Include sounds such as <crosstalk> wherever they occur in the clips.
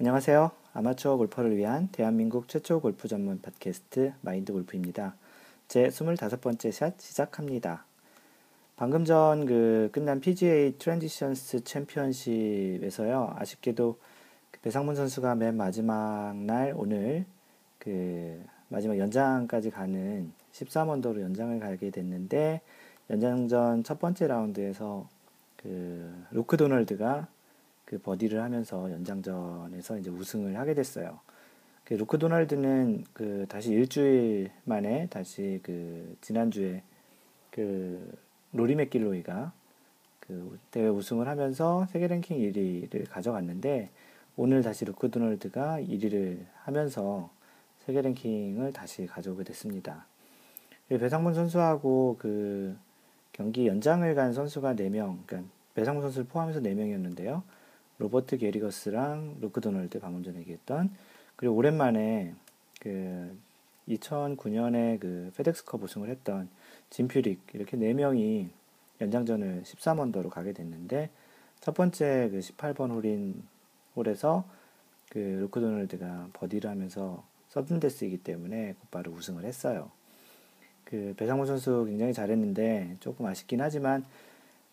안녕하세요. 아마추어 골퍼를 위한 대한민국 최초 골프 전문 팟캐스트 마인드 골프입니다. 제 25번째 샷 시작합니다. 방금 전 그 끝난 PGA 트랜지션스 챔피언십에서요. 아쉽게도 그 배상문 선수가 맨 마지막 날 오늘 그 마지막 연장까지 가는 13언더로 연장을 가게 됐는데 연장전 첫 번째 라운드에서 그 루크 도널드가 그 버디를 하면서 연장전에서 이제 우승을 하게 됐어요. 그 루크 도널드는 그 다시 일주일 만에 다시 그 지난주에 그 로리 맥길로이가 그 대회 우승을 하면서 세계 랭킹 1위를 가져갔는데 오늘 다시 루크 도널드가 1위를 하면서 세계 랭킹을 다시 가져오게 됐습니다. 배상문 선수하고 그 경기 연장을 간 선수가 4명, 그러니까 배상문 선수를 포함해서 4명이었는데요. 로버트 게리거스랑 루크 도널드 방금 전에 얘기했던 그리고 오랜만에 그 2009년에 그 페덱스컵 우승을 했던 짐 퓨릭 이렇게 네 명이 연장전을 13언더로 가게 됐는데 첫 번째 그 18번 홀인 홀에서 그 루크 도널드가 버디를 하면서 서든데스이기 때문에 곧바로 우승을 했어요. 그 배상무 선수 굉장히 잘했는데 조금 아쉽긴 하지만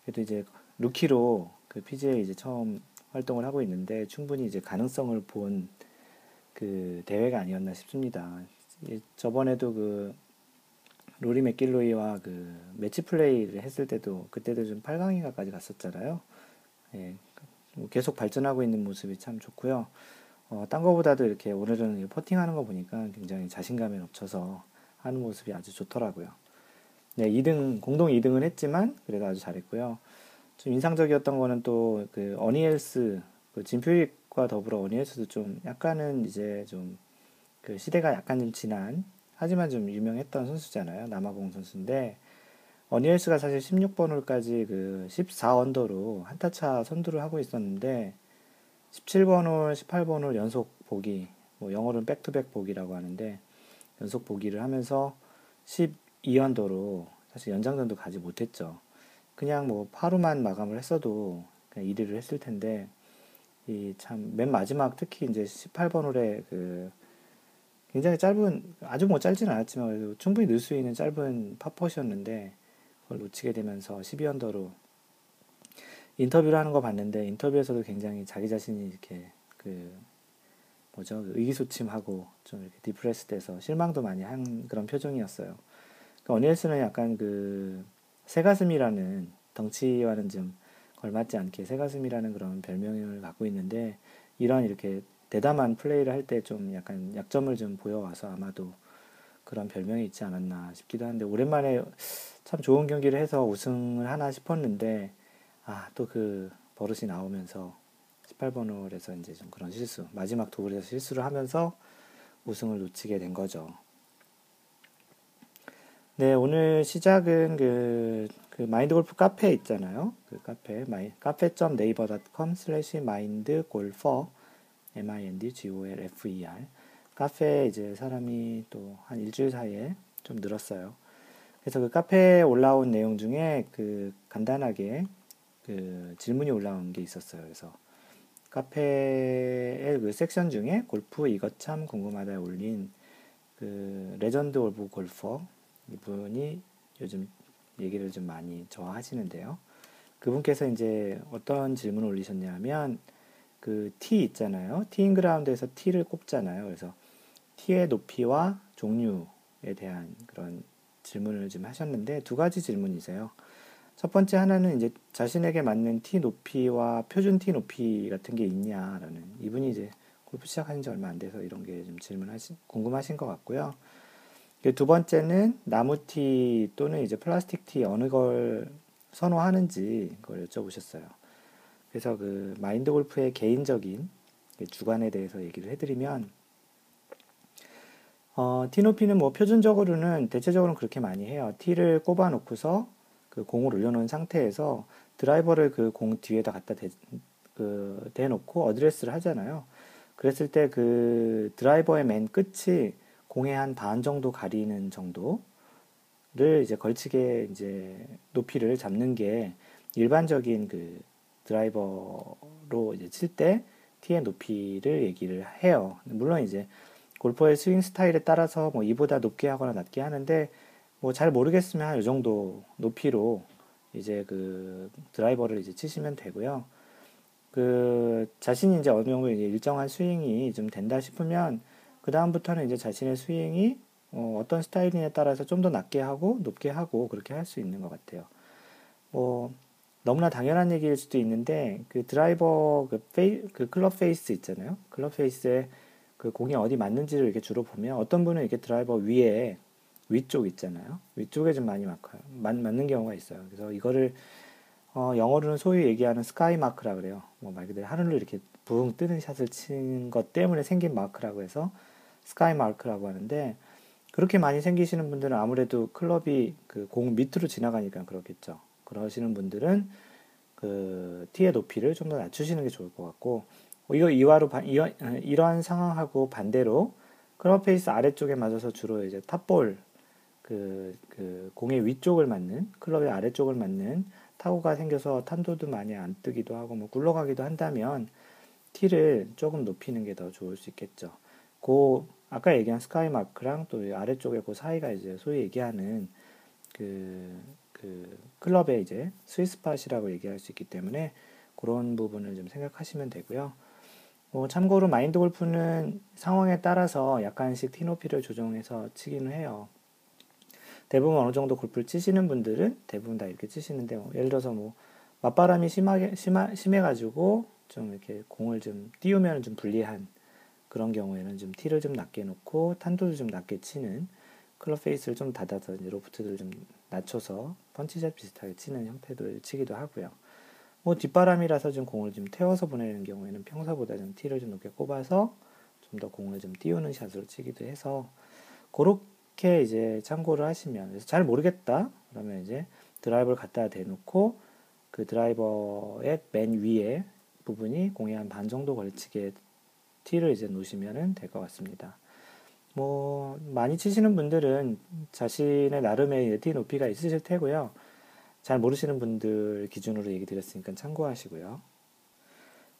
그래도 이제 루키로 그 PGA 이제 처음 활동을 하고 있는데 충분히 이제 가능성을 본 그 대회가 아니었나 싶습니다. 저번에도 그 로리 맥길로이와 그 매치 플레이를 했을 때도 그때도 좀 8강인가까지 갔었잖아요. 예, 뭐 계속 발전하고 있는 모습이 참 좋고요. 어, 딴 거보다도 이렇게 오늘은 퍼팅하는 거 보니까 굉장히 자신감에 넘쳐서 하는 모습이 아주 좋더라고요. 네, 2등 공동 2등을 했지만 그래도 아주 잘했고요. 좀 인상적이었던 거는 또 그 어니엘스 그 진표익과 더불어 어니엘스도 좀 약간은 이제 좀 그 시대가 약간 좀 지난 하지만 좀 유명했던 선수잖아요 남아공 선수인데 어니엘스가 사실 16번 홀까지 그 14언더로 한타차 선두를 하고 있었는데 17번 홀, 18번 홀 연속 보기 뭐 영어로는 back-to-back 보기라고 하는데 연속 보기를 하면서 12언더로 사실 연장전도 가지 못했죠. 그냥 뭐 파로만 마감을 했어도 그냥 1위를 했을 텐데 이 참 맨 마지막 특히 이제 18번 홀에 그 굉장히 짧은 아주 뭐 짧지는 않았지만 그래도 충분히 넣을 수 있는 짧은 파 퍼트였는데 그걸 놓치게 되면서 12언더로 인터뷰를 하는 거 봤는데 인터뷰에서도 굉장히 자기 자신이 이렇게 그 뭐죠 의기소침하고 좀 이렇게 디프레스돼서 실망도 많이 한 그런 표정이었어요. 그러니까 어니엘스는 약간 그 새가슴이라는 덩치와는 좀 걸맞지 않게 새가슴이라는 그런 별명을 갖고 있는데 이런 이렇게 대담한 플레이를 할 때 좀 약간 약점을 좀 보여와서 아마도 그런 별명이 있지 않았나 싶기도 한데 오랜만에 참 좋은 경기를 해서 우승을 하나 싶었는데 아 또 그 버릇이 나오면서 18번 홀에서 이제 좀 그런 실수 마지막 두 홀에서 실수를 하면서 우승을 놓치게 된 거죠. 네, 오늘 시작은 그, 그 마인드 골프 카페 있잖아요. 그 카페, 마이, cafe.naver.com 슬래시 마인드 골퍼, m-i-n-d-g-o-l-f-e-r. 카페에 이제 사람이 또 한 일주일 사이에 좀 늘었어요. 그래서 그 카페에 올라온 내용 중에 그 간단하게 그 질문이 올라온 게 있었어요. 그래서 카페의 그 섹션 중에 골프 이것 참 궁금하다에 올린 그 Legend of Golfer 이분이 요즘 얘기를 좀 많이 좋아하시는데요. 그분께서 이제 어떤 질문을 올리셨냐면 그 티 있잖아요. 티잉 그라운드에서 티를 꼽잖아요. 그래서 티의 높이와 종류에 대한 그런 질문을 좀 하셨는데 두 가지 질문이세요. 첫 번째 하나는 이제 자신에게 맞는 티 높이와 표준 티 높이 같은 게 있냐라는 이분이 이제 골프 시작한 지 얼마 안 돼서 이런 게 좀 질문하신 궁금하신 것 같고요. 그두 번째는 나무티 또는 이제 플라스틱 티 어느 걸 선호하는지 그걸 여쭤보셨어요. 그래서 그 마인드 골프의 개인적인 그 주관에 대해서 얘기를 해드리면 어, 티 높이는 뭐 표준적으로는 대체적으로는 그렇게 많이 해요. 티를 꼽아 놓고서 그 공을 올려놓은 상태에서 드라이버를 그 공 뒤에다 갖다 대, 그, 대놓고 어드레스를 하잖아요. 그랬을 때 그 드라이버의 맨 끝이 공의 한 반 정도 가리는 정도를 이제 걸치게 이제 높이를 잡는 게 일반적인 그 드라이버로 이제 칠 때 티의 높이를 얘기를 해요. 물론 이제 골퍼의 스윙 스타일에 따라서 뭐 이보다 높게 하거나 낮게 하는데 뭐 잘 모르겠으면 한이 정도 높이로 이제 그 드라이버를 이제 치시면 되고요. 그 자신이 이제 어느 정도 이제 일정한 스윙이 좀 된다 싶으면 그 다음부터는 이제 자신의 스윙이 어, 떤 스타일이냐에 따라서 좀 더 낮게 하고 높게 하고 그렇게 할 수 있는 것 같아요. 뭐 너무나 당연한 얘기일 수도 있는데 그 드라이버 그, 페이, 그 클럽 페이스 있잖아요. 클럽 페이스에 그 공이 어디 맞는지를 이렇게 주로 보면 어떤 분은 이렇게 드라이버 위에 위쪽 있잖아요. 위쪽에 좀 많이 맞아요. 맞, 맞는 경우가 있어요. 그래서 이거를 어, 영어로는 소위 얘기하는 sky mark라 그래요. 뭐 말 그대로 하늘로 이렇게 붕 뜨는 샷을 치는 것 때문에 생긴 마크라고 해서 sky mark라고 하는데 그렇게 많이 생기시는 분들은 아무래도 클럽이 그 공 밑으로 지나가니까 그렇겠죠. 그러시는 분들은 그 티의 높이를 좀 더 낮추시는 게 좋을 것 같고 이거 이와로 이러, 이러한 상황하고 반대로 클럽 페이스 아래쪽에 맞아서 주로 이제 탑볼 그, 그 공의 위쪽을 맞는 클럽의 아래쪽을 맞는 타구가 생겨서 탄도도 많이 안 뜨기도 하고 뭐 굴러가기도 한다면 티를 조금 높이는 게 더 좋을 수 있겠죠. 그 아까 얘기한 sky mark랑 또 아래쪽에 그 사이가 이제 소위 얘기하는 그, 그 클럽의 이제 스위스팟이라고 얘기할 수 있기 때문에 그런 부분을 좀 생각하시면 되고요. 뭐 참고로 마인드 골프는 상황에 따라서 약간씩 티 높이를 조정해서 치기는 해요. 대부분 어느 정도 골프를 치시는 분들은 대부분 다 이렇게 치시는데 뭐 예를 들어서 뭐 맞바람이 심하게 심하, 심해가지고 좀 이렇게 공을 좀 띄우면 좀 불리한 그런 경우에는 좀 티를 좀 낮게 놓고 탄도를 좀 낮게 치는 클럽 페이스를 좀 닫아서 이제 로프트를 좀 낮춰서 펀치샷 비슷하게 치는 형태도 치기도 하고요. 뭐 뒷바람이라서 좀 공을 좀 태워서 보내는 경우에는 평소보다 좀 티를 좀 높게 꼽아서 좀 더 공을 좀 띄우는 샷으로 치기도 해서 그렇게 이제 참고를 하시면 그래서 잘 모르겠다 그러면 이제 드라이버를 갖다 대놓고 그 드라이버의 맨 위에 부분이 공에 한 반 정도 걸치게 티를 이제 놓으시면 될 것 같습니다. 뭐 많이 치시는 분들은 자신의 나름의 티 높이가 있으실 테고요. 잘 모르시는 분들 기준으로 얘기 드렸으니까 참고하시고요.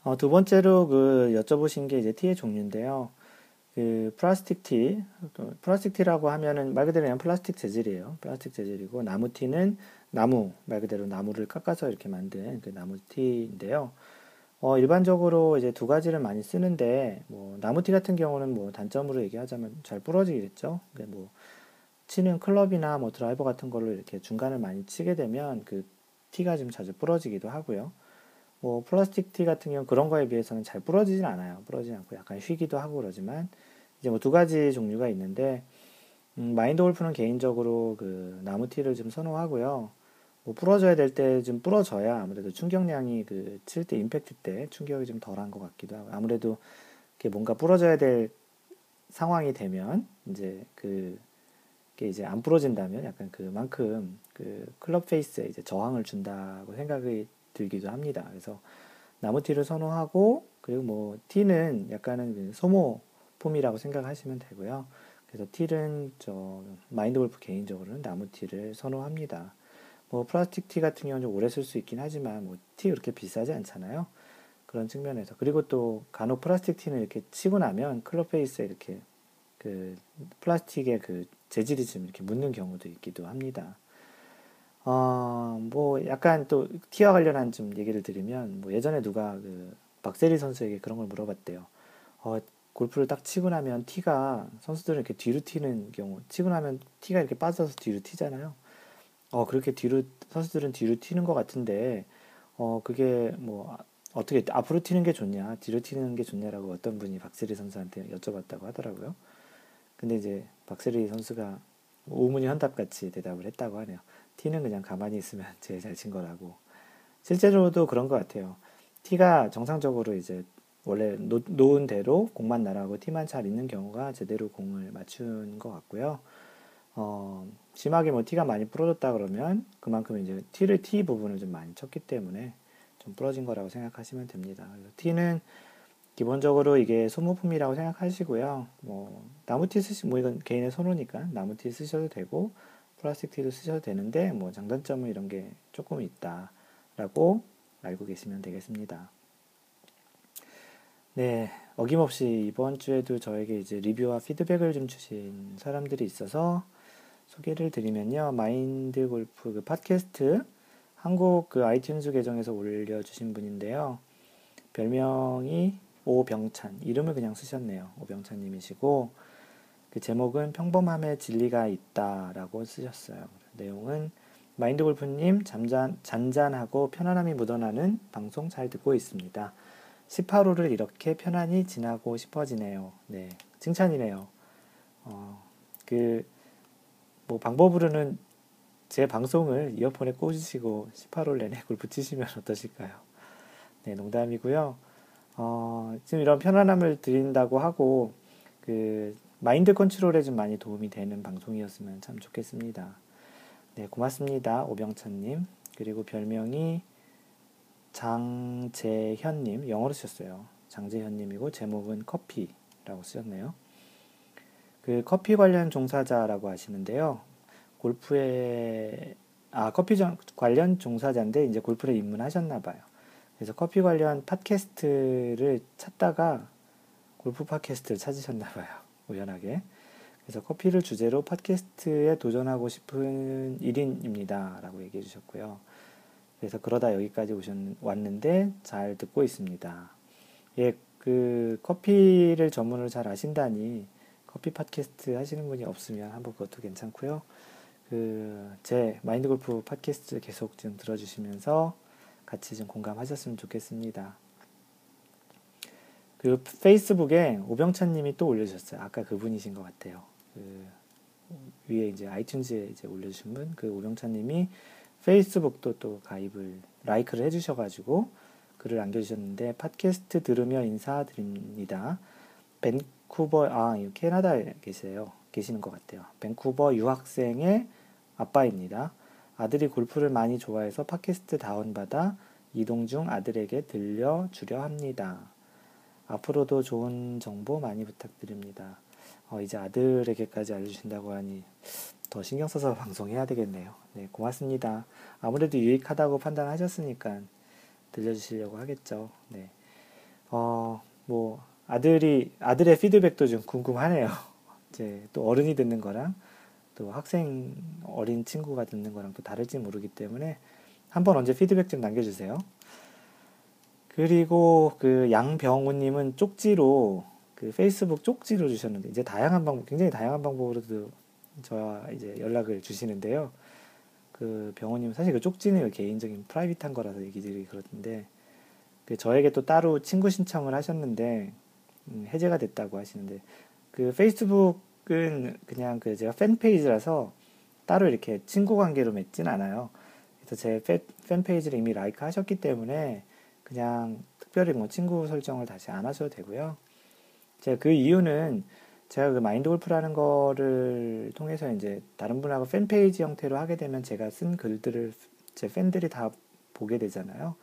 어, 두 번째로 그 여쭤보신 게 이제 티의 종류인데요. 그 플라스틱 티, 플라스틱 티라고 하면은 말 그대로 그냥 플라스틱 재질이에요. 플라스틱 재질이고 나무 티는 나무 말 그대로 나무를 깎아서 이렇게 만든 그 나무 티인데요. 어, 일반적으로 이제 두 가지를 많이 쓰는데, 뭐, 나무티 같은 경우는 뭐, 단점으로 얘기하자면 잘 부러지겠죠? 뭐, 치는 클럽이나 뭐, 드라이버 같은 걸로 이렇게 중간을 많이 치게 되면 그 티가 좀 자주 부러지기도 하고요. 뭐, 플라스틱 티 같은 경우 그런 거에 비해서는 잘 부러지진 않아요. 부러지지 않고 약간 휘기도 하고 그러지만, 이제 뭐 두 가지 종류가 있는데, 음, 마인드 골프는 개인적으로 그 나무티를 좀 선호하고요. 뭐 부러져야 될 때 좀 부러져야 아무래도 충격량이 그 칠 때 임팩트 때 충격이 좀 덜한 것 같기도 하고 아무래도 이렇게 뭔가 부러져야 될 상황이 되면 이제 그게 이제 안 부러진다면 약간 그만큼 그 클럽 페이스에 이제 저항을 준다고 생각이 들기도 합니다. 그래서 나무 티를 선호하고 그리고 뭐 티는 약간은 그 소모 폼이라고 생각하시면 되고요. 그래서 티는 저 마인드 골프 개인적으로는 나무 티를 선호합니다. 뭐 플라스틱 티 같은 경우는 좀 오래 쓸 수 있긴 하지만 뭐 티 그렇게 비싸지 않잖아요. 그런 측면에서 그리고 또 간혹 플라스틱 티는 이렇게 치고 나면 클럽 페이스에 이렇게 그 플라스틱의 그 재질이 좀 이렇게 묻는 경우도 있기도 합니다. 어, 뭐 약간 또 티와 관련한 좀 얘기를 드리면 뭐 예전에 누가 그 박세리 선수에게 그런 걸 물어봤대요. 어, 골프를 딱 치고 나면 티가 선수들은 이렇게 뒤로 튀는 경우 치고 나면 티가 이렇게 빠져서 뒤로 튀잖아요. 어, 그렇게 뒤로, 선수들은 뒤로 튀는 것 같은데, 어, 그게 뭐, 어떻게, 앞으로 튀는 게 좋냐, 뒤로 튀는 게 좋냐라고 어떤 분이 박세리 선수한테 여쭤봤다고 하더라고요. 근데 이제 박세리 선수가 오문이 헌답같이 대답을 했다고 하네요. 티는 그냥 가만히 있으면 <laughs> 제일 잘 친 거라고. 실제로도 그런 것 같아요. 티가 정상적으로 이제 원래 놓, 놓은 대로 공만 날아가고 티만 잘 있는 경우가 제대로 공을 맞춘 것 같고요. 어, 심하게 뭐 티가 많이 부러졌다 그러면 그만큼 이제 티를 티 부분을 좀 많이 쳤기 때문에 좀 부러진 거라고 생각하시면 됩니다. 그래서 티는 기본적으로 이게 소모품이라고 생각하시고요. 뭐 나무티 쓰시 뭐 이건 개인의 선호니까 나무티 쓰셔도 되고 플라스틱 티도 쓰셔도 되는데 뭐 장단점은 이런 게 조금 있다라고 알고 계시면 되겠습니다. 네, 어김없이 이번 주에도 저에게 이제 리뷰와 피드백을 좀 주신 사람들이 있어서 소개를 드리면요. 마인드 골프 그 팟캐스트 한국 그 아이튠즈 계정에서 올려주신 분인데요. 별명이 오병찬, 이름을 그냥 쓰셨네요. 오병찬님이시고, 그 제목은 평범함에 진리가 있다 라고 쓰셨어요. 내용은 마인드 골프님 잠잔, 잔잔하고 편안함이 묻어나는 방송 잘 듣고 있습니다. 18호를 이렇게 편안히 지나고 싶어지네요. 네, 칭찬이네요. 어, 그, 뭐, 방법으로는 제 방송을 이어폰에 꽂으시고 18홀 내내 골프 치시면 <laughs> 어떠실까요? 네, 농담이고요. 어, 지금 이런 편안함을 드린다고 하고, 그, 마인드 컨트롤에 좀 많이 도움이 되는 방송이었으면 참 좋겠습니다. 네, 고맙습니다. 오병찬님. 그리고 별명이 장재현님, 영어로 쓰셨어요. 장재현님이고, 제목은 커피라고 쓰셨네요. 그 커피 관련 종사자라고 하시는데요. 골프에, 아, 커피 관련 종사자인데, 이제 골프를 입문하셨나 봐요. 그래서 커피 관련 팟캐스트를 찾다가 골프 팟캐스트를 찾으셨나 봐요. <laughs> 우연하게. 그래서 커피를 주제로 팟캐스트에 도전하고 싶은 1인입니다. 라고 얘기해 주셨고요. 그래서 그러다 여기까지 오셨, 왔는데 잘 듣고 있습니다. 예, 그 커피를 전문으로 잘 아신다니 커피 팟캐스트 하시는 분이 없으면 한번 그것도 괜찮고요. 그 제 마인드 골프 팟캐스트 계속 좀 들어주시면서 같이 좀 공감하셨으면 좋겠습니다. 그 페이스북에 오병찬 님이 또 올려주셨어요. 아까 그분이신 것 같아요. 그 위에 이제 아이튠즈에 이제 올려주신 분, 그 오병찬 님이 페이스북도 또 가입을, 라이크를 해주셔가지고 글을 남겨주셨는데, 팟캐스트 들으며 인사드립니다. 밴쿠버, 아, 캐나다에 계세요. 계시는 것 같아요. 밴쿠버 유학생의 아빠입니다. 아들이 골프를 많이 좋아해서 팟캐스트 다운받아 이동 중 아들에게 들려주려 합니다. 앞으로도 좋은 정보 많이 부탁드립니다. 어, 이제 아들에게까지 알려주신다고 하니 더 신경 써서 <laughs> 방송해야 되겠네요. 네, 고맙습니다. 아무래도 유익하다고 판단하셨으니까 들려주시려고 하겠죠. 네. 어, 뭐, 아들이, 아들의 피드백도 좀 궁금하네요. <laughs> 이제 또 어른이 듣는 거랑 또 학생 어린 친구가 듣는 거랑 또 다를지 모르기 때문에 한번 언제 피드백 좀 남겨주세요. 그리고 그 양병우님은 쪽지로 그 페이스북 쪽지로 주셨는데 이제 다양한 방법, 굉장히 다양한 방법으로도 저와 이제 연락을 주시는데요. 그 병우님 사실 그 쪽지는 개인적인 프라이빗한 거라서 얘기들이 그렇던데 그 저에게 또 따로 친구 신청을 하셨는데 음, 해제가 됐다고 하시는데 그 페이스북은 그냥 그 제가 fan page라서 따로 이렇게 친구 관계로 맺진 않아요. 그래서 제 fan page를 이미 like 하셨기 때문에 그냥 특별히 뭐 친구 설정을 다시 안 하셔도 되고요. 제가 그 이유는 제가 그 마인드 골프라는 거를 통해서 이제 다른 분하고 fan page 형태로 하게 되면 제가 쓴 글들을 제 팬들이 다 보게 되잖아요.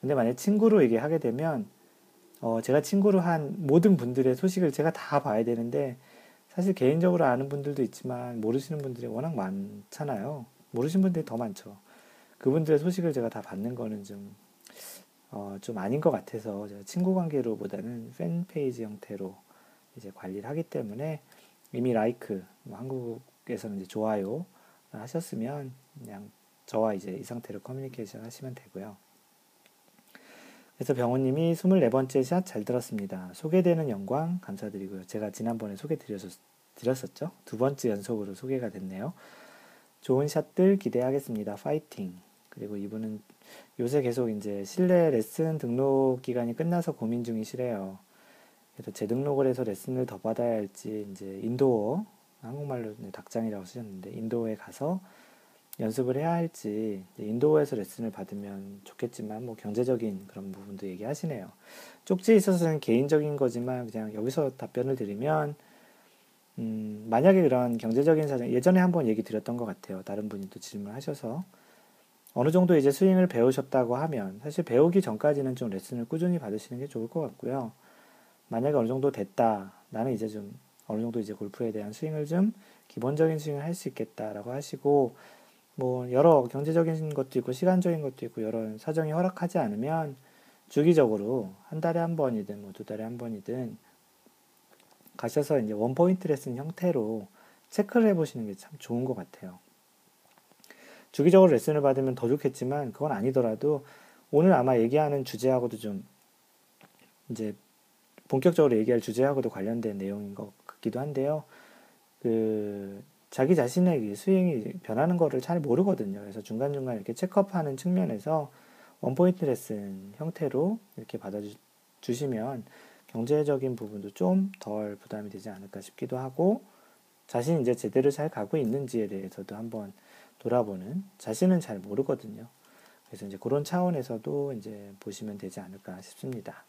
근데 만약 친구로 이게 하게 되면 어 제가 친구로 한 모든 분들의 소식을 제가 다 봐야 되는데 사실 개인적으로 아는 분들도 있지만 모르시는 분들이 워낙 많잖아요. 모르시는 분들이 더 많죠. 그분들의 소식을 제가 다 받는 거는 좀 어, 좀 아닌 것 같아서 제가 친구 관계로 보다는 팬 페이지 형태로 이제 관리를 하기 때문에 이미 라이크, 뭐 한국에서는 이제 좋아요 하셨으면 그냥 저와 이제 이 상태로 커뮤니케이션 하시면 되고요. 그래서 병호님이 24번째 샷 잘 들었습니다. 소개되는 영광 감사드리고요. 제가 지난번에 소개 드렸었, 드렸었죠? 두 번째 연속으로 소개가 됐네요. 좋은 샷들 기대하겠습니다. 파이팅! 그리고 이분은 요새 계속 이제 실내 레슨 등록 기간이 끝나서 고민 중이시래요. 그래서 재등록을 해서 레슨을 더 받아야 할지 이제 indoor 한국말로 닭장이라고 쓰셨는데 인도어에 가서 연습을 해야 할지 인도어에서 레슨을 받으면 좋겠지만 뭐 경제적인 그런 부분도 얘기하시네요. 쪽지에 있어서는 개인적인 거지만 그냥 여기서 답변을 드리면 음, 만약에 그런 경제적인 사정 예전에 한번 얘기 드렸던 것 같아요. 다른 분이 또 질문하셔서 어느 정도 이제 스윙을 배우셨다고 하면 사실 배우기 전까지는 좀 레슨을 꾸준히 받으시는 게 좋을 것 같고요. 만약에 어느 정도 됐다. 나는 이제 좀 어느 정도 이제 골프에 대한 스윙을 좀 기본적인 스윙을 할 수 있겠다라고 하시고 뭐 여러 경제적인 것도 있고 시간적인 것도 있고 여러 사정이 허락하지 않으면 주기적으로 한 달에 한 번이든 뭐 두 달에 한 번이든 가셔서 이제 원 포인트 레슨 형태로 체크를 해보시는 게 참 좋은 것 같아요. 주기적으로 레슨을 받으면 더 좋겠지만 그건 아니더라도 오늘 아마 얘기하는 주제하고도 좀 이제 본격적으로 얘기할 주제하고도 관련된 내용인 것 같기도 한데요. 그 자기 자신의 스윙이 변하는 거를 잘 모르거든요. 그래서 중간중간 이렇게 체크업하는 측면에서 원포인트 레슨 형태로 이렇게 받아주시면 경제적인 부분도 좀 덜 부담이 되지 않을까 싶기도 하고 자신이 이제 제대로 잘 가고 있는지에 대해서도 한번 돌아보는 자신은 잘 모르거든요. 그래서 이제 그런 차원에서도 이제 보시면 되지 않을까 싶습니다.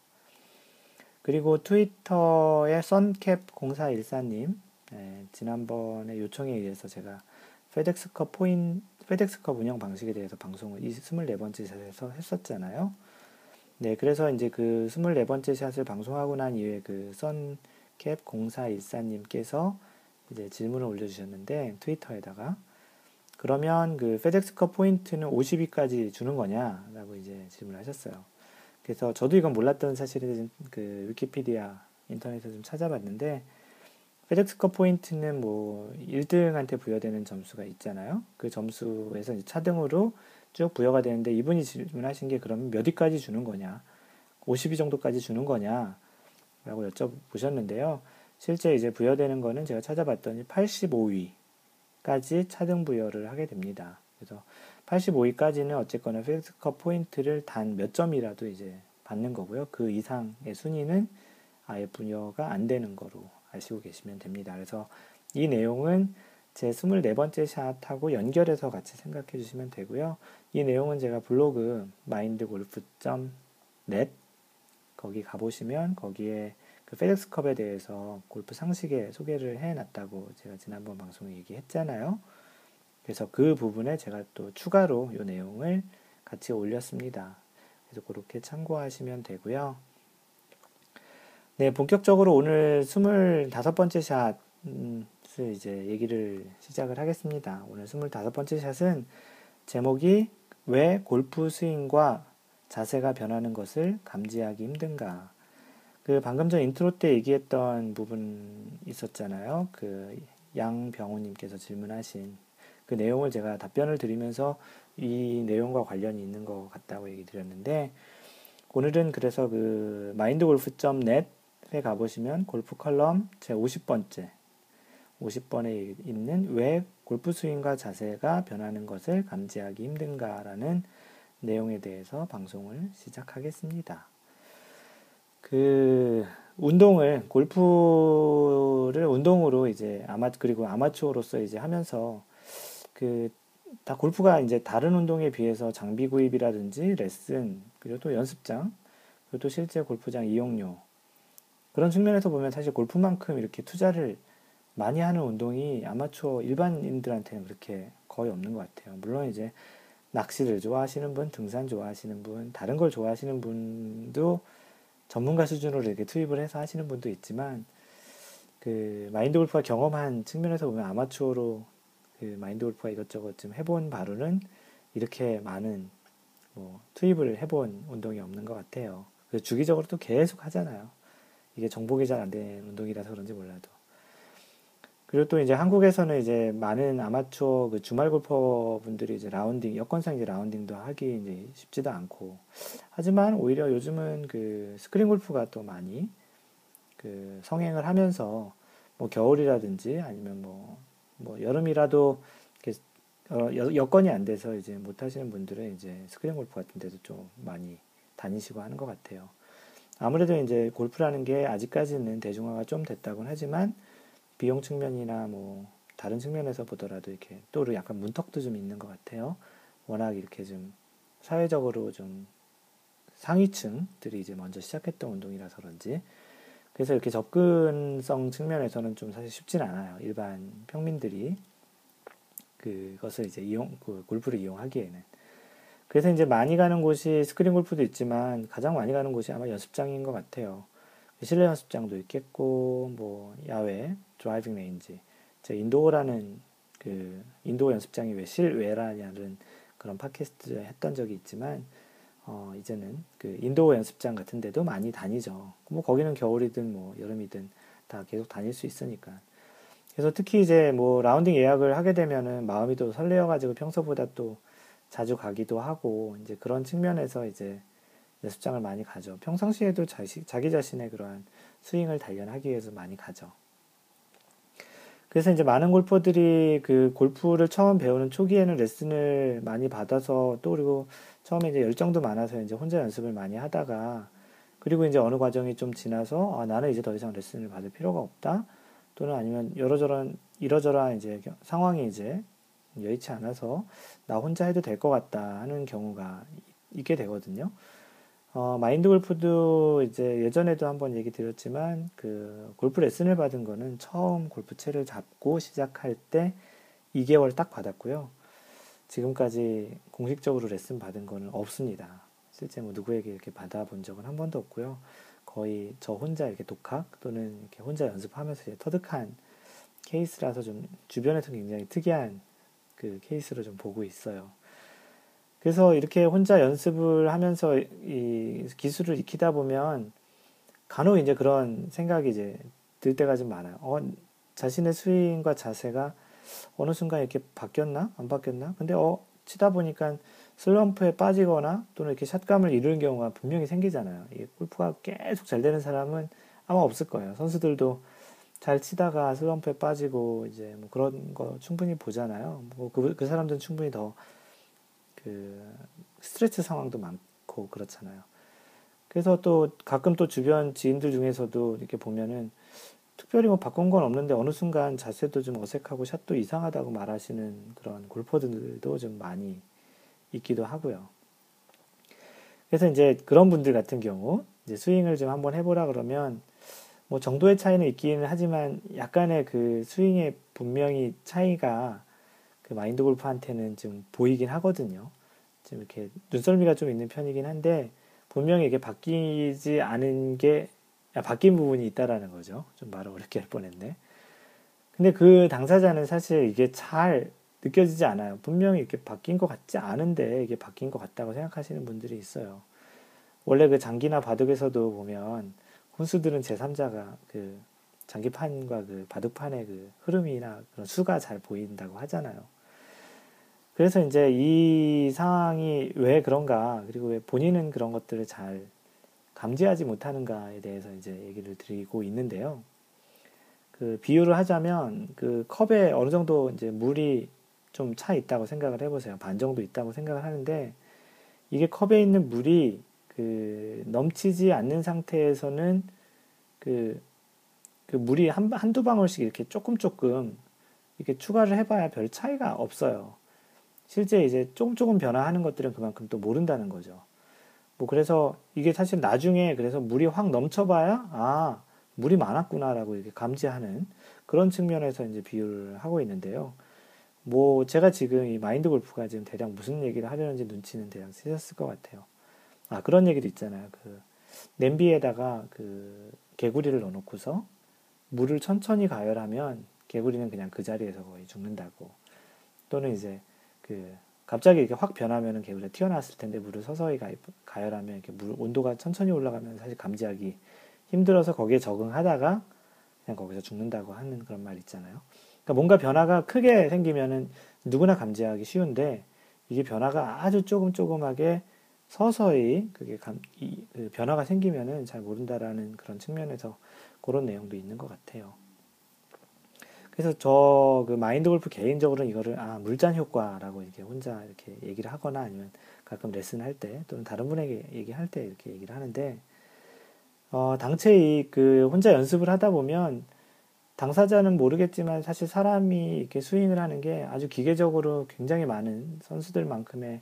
그리고 트위터의 썬캡0414님, 네, 지난번에 요청에 의해서 제가 페덱스컵 포인, 페덱스컵 운영 방식에 대해서 방송을 24번째 샷에서 했었잖아요. 네, 그래서 이제 그 24번째 샷을 방송하고 난 이후에 그 썬캡 0414님께서 이제 질문을 올려주셨는데, 트위터에다가, 그러면 그 페덱스컵 포인트는 50위까지 주는 거냐라고 이제 질문을 하셨어요. 그래서 저도 이건 몰랐던 사실을 그 위키피디아 인터넷에서 좀 찾아봤는데 페덱스컵 포인트는 뭐 1등한테 부여되는 점수가 있잖아요. 그 점수에서 차등으로 쭉 부여가 되는데 이분이 질문하신 게 그러면 몇 위까지 주는 거냐? 50위 정도까지 주는 거냐? 라고 여쭤보셨는데요. 실제 이제 부여되는 거는 제가 찾아봤더니 85위까지 차등 부여를 하게 됩니다. 그래서 85위까지는 어쨌거나 페덱스컵 포인트를 단 몇 점이라도 이제 받는 거고요. 그 이상의 순위는 아예 분여가 안 되는 거로 아시고 계시면 됩니다. 그래서 이 내용은 제 24번째 샷하고 연결해서 같이 생각해 주시면 되고요. 이 내용은 제가 블로그 mindgolf.net 거기 가보시면 거기에 그 페덱스컵에 대해서 골프 상식에 소개를 해놨다고 제가 지난번 방송에 얘기했잖아요. 그래서 그 부분에 제가 또 추가로 이 내용을 같이 올렸습니다. 그래서 그렇게 참고하시면 되고요. 네, 본격적으로 오늘 25번째 샷을 이제 얘기를 시작을 하겠습니다. 오늘 25번째 샷은 제목이 왜 골프 스윙과 자세가 변하는 것을 감지하기 힘든가. 그 방금 전 인트로 때 얘기했던 부분 있었잖아요. 그 양병우님께서 질문하신 그 내용을 제가 답변을 드리면서 이 내용과 관련이 있는 것 같다고 얘기 드렸는데 오늘은 그래서 그 마인드골프.net 에 가보시면 골프 컬럼 제 50번째 50번에 있는 왜 골프 스윙과 자세가 변하는 것을 감지하기 힘든가라는 내용에 대해서 방송을 시작하겠습니다. 그 운동을 골프를 운동으로 이제 아마 그리고 아마추어로서 이제 하면서 그 다 골프가 이제 다른 운동에 비해서 장비 구입이라든지 레슨 그리고 또 연습장 그리고 또 실제 골프장 이용료 그런 측면에서 보면 사실 골프만큼 이렇게 투자를 많이 하는 운동이 아마추어 일반인들한테는 그렇게 거의 없는 것 같아요. 물론 이제 낚시를 좋아하시는 분, 등산 좋아하시는 분, 다른 걸 좋아하시는 분도 전문가 수준으로 이렇게 투입을 해서 하시는 분도 있지만 그 마인드 골프가 경험한 측면에서 보면 아마추어로 그 마인드 골프가 이것저것 좀 해본 바로는 이렇게 많은 뭐 투입을 해본 운동이 없는 것 같아요. 그래서 주기적으로 또 계속 하잖아요. 이게 정복이 잘 안 되는 운동이라서 그런지 몰라도. 그리고 또 이제 한국에서는 이제 많은 아마추어 그 주말 골퍼 분들이 이제 라운딩, 여건상 이제 라운딩도 하기 이제 쉽지도 않고. 하지만 오히려 요즘은 그 스크린 골프가 또 많이 그 성행을 하면서 뭐 겨울이라든지 아니면 뭐 뭐 여름이라도 어, 여건이 안 돼서 이제 못 하시는 분들은 이제 스크린 골프 같은 데도 좀 많이 다니시고 하는 것 같아요. 아무래도 이제 골프라는 게 아직까지는 대중화가 좀 됐다곤 하지만 비용 측면이나 뭐 다른 측면에서 보더라도 이렇게 또 약간 문턱도 좀 있는 것 같아요. 워낙 이렇게 좀 사회적으로 좀 상위층들이 이제 먼저 시작했던 운동이라서 그런지 그래서 이렇게 접근성 측면에서는 좀 사실 쉽진 않아요. 일반 평민들이 그것을 이제 이용, 그 골프를 이용하기에는. 그래서 이제 많이 가는 곳이 스크린 골프도 있지만 가장 많이 가는 곳이 아마 연습장인 것 같아요. 실내 연습장도 있겠고, 뭐, 야외, driving range. 제가 indoor라는 그, indoor 연습장이 왜 실외라냐는 그런 팟캐스트 했던 적이 있지만, 어, 이제는 그 indoor 연습장 같은 데도 많이 다니죠. 뭐 거기는 겨울이든 뭐 여름이든 다 계속 다닐 수 있으니까. 그래서 특히 이제 뭐 라운딩 예약을 하게 되면은 마음이 또 설레어 가지고 평소보다 또 자주 가기도 하고 이제 그런 측면에서 이제 연습장을 많이 가죠. 평상시에도 자시, 자기 자신의 그러한 스윙을 단련하기 위해서 많이 가죠. 그래서 이제 많은 골퍼들이 그 골프를 처음 배우는 초기에는 레슨을 많이 받아서 또 그리고 처음에 이제 열정도 많아서 이제 혼자 연습을 많이 하다가 그리고 이제 어느 과정이 좀 지나서 아, 나는 이제 더 이상 레슨을 받을 필요가 없다. 또는 아니면 여러저런 이러저러한 이제 상황이 이제 여의치 않아서 나 혼자 해도 될 것 같다 하는 경우가 있게 되거든요. 어, 마인드 골프도 이제 예전에도 한번 얘기 드렸지만 그 골프 레슨을 받은 거는 처음 골프채를 잡고 시작할 때 2개월 딱 받았고요. 지금까지 공식적으로 레슨 받은 거는 없습니다. 실제 뭐 누구에게 이렇게 받아본 적은 한 번도 없고요. 거의 저 혼자 이렇게 독학 또는 이렇게 혼자 연습하면서 터득한 케이스라서 좀 주변에서 굉장히 특이한 그 케이스로 좀 보고 있어요. 그래서 이렇게 혼자 연습을 하면서 이 기술을 익히다 보면 간혹 이제 그런 생각이 이제 들 때가 좀 많아요. 어, 자신의 스윙과 자세가 어느 순간 이렇게 바뀌었나? 안 바뀌었나? 근데 어, 치다 보니까 슬럼프에 빠지거나 또는 이렇게 샷감을 이루는 경우가 분명히 생기잖아요. 이 골프가 계속 잘 되는 사람은 아마 없을 거예요. 선수들도 잘 치다가 슬럼프에 빠지고 이제 뭐 그런 거 충분히 보잖아요. 뭐그 그 사람들은 충분히 더 그 스트레스 상황도 많고 그렇잖아요. 그래서 또 가끔 또 주변 지인들 중에서도 이렇게 보면은 특별히 뭐 바꾼 건 없는데 어느 순간 자세도 좀 어색하고 샷도 이상하다고 말하시는 그런 골퍼들도 좀 많이 있기도 하고요. 그래서 이제 그런 분들 같은 경우 이제 스윙을 좀 한번 해보라 그러면 뭐 정도의 차이는 있기는 하지만 약간의 그 스윙의 분명히 차이가 그 마인드 골프한테는 좀 보이긴 하거든요. 좀 이렇게 눈썰미가 좀 있는 편이긴 한데 분명히 이게 바뀌지 않은 게 바뀐 부분이 있다라는 거죠. 좀 말을 어렵게 할 뻔했네. 근데 그 당사자는 사실 이게 잘 느껴지지 않아요. 분명히 이렇게 바뀐 것 같지 않은데 이게 바뀐 것 같다고 생각하시는 분들이 있어요. 원래 그 장기나 바둑에서도 보면 혼수들은 제3자가 그 장기판과 그 바둑판의 그 흐름이나 그런 수가 잘 보인다고 하잖아요. 그래서 이제 이 상황이 왜 그런가, 그리고 왜 본인은 그런 것들을 잘 감지하지 못하는가에 대해서 이제 얘기를 드리고 있는데요. 그 비유를 하자면 그 컵에 어느 정도 이제 물이 좀 차 있다고 생각을 해보세요. 반 정도 있다고 생각을 하는데 이게 컵에 있는 물이 그 넘치지 않는 상태에서는 그, 그 물이 한, 한두 방울씩 이렇게 조금 조금 이렇게 추가를 해봐야 별 차이가 없어요. 실제 이제 조금 조금 변화하는 것들은 그만큼 또 모른다는 거죠. 뭐 그래서 이게 사실 나중에 그래서 물이 확 넘쳐봐야 아 물이 많았구나라고 이렇게 감지하는 그런 측면에서 이제 비유를 하고 있는데요. 뭐 제가 지금 이 마인드 골프가 지금 대략 무슨 얘기를 하려는지 눈치는 대략 쓰셨을 것 같아요. 아 그런 얘기도 있잖아요. 그 냄비에다가 그 개구리를 넣어놓고서 물을 천천히 가열하면 개구리는 그냥 그 자리에서 거의 죽는다고. 또는 이제 그 갑자기 이렇게 확 변하면은 개구리가 튀어나왔을 텐데 물을 서서히 가, 가열하면 이렇게 물 온도가 천천히 올라가면 사실 감지하기 힘들어서 거기에 적응하다가 그냥 거기서 죽는다고 하는 그런 말 있잖아요. 그러니까 뭔가 변화가 크게 생기면은 누구나 감지하기 쉬운데 이게 변화가 아주 조금 조금하게 서서히 그게 감, 이, 그 변화가 생기면은 잘 모른다라는 그런 측면에서 그런 내용도 있는 것 같아요. 그래서 저 그 마인드 골프 개인적으로는 이거를 아 물잔 효과라고 이렇게 혼자 이렇게 얘기를 하거나 아니면 가끔 레슨 할 때 또는 다른 분에게 얘기할 때 이렇게 얘기를 하는데 어 당최 이그 혼자 연습을 하다 보면 당사자는 모르겠지만 사실 사람이 이렇게 스윙을 하는 게 아주 기계적으로 굉장히 많은 선수들만큼의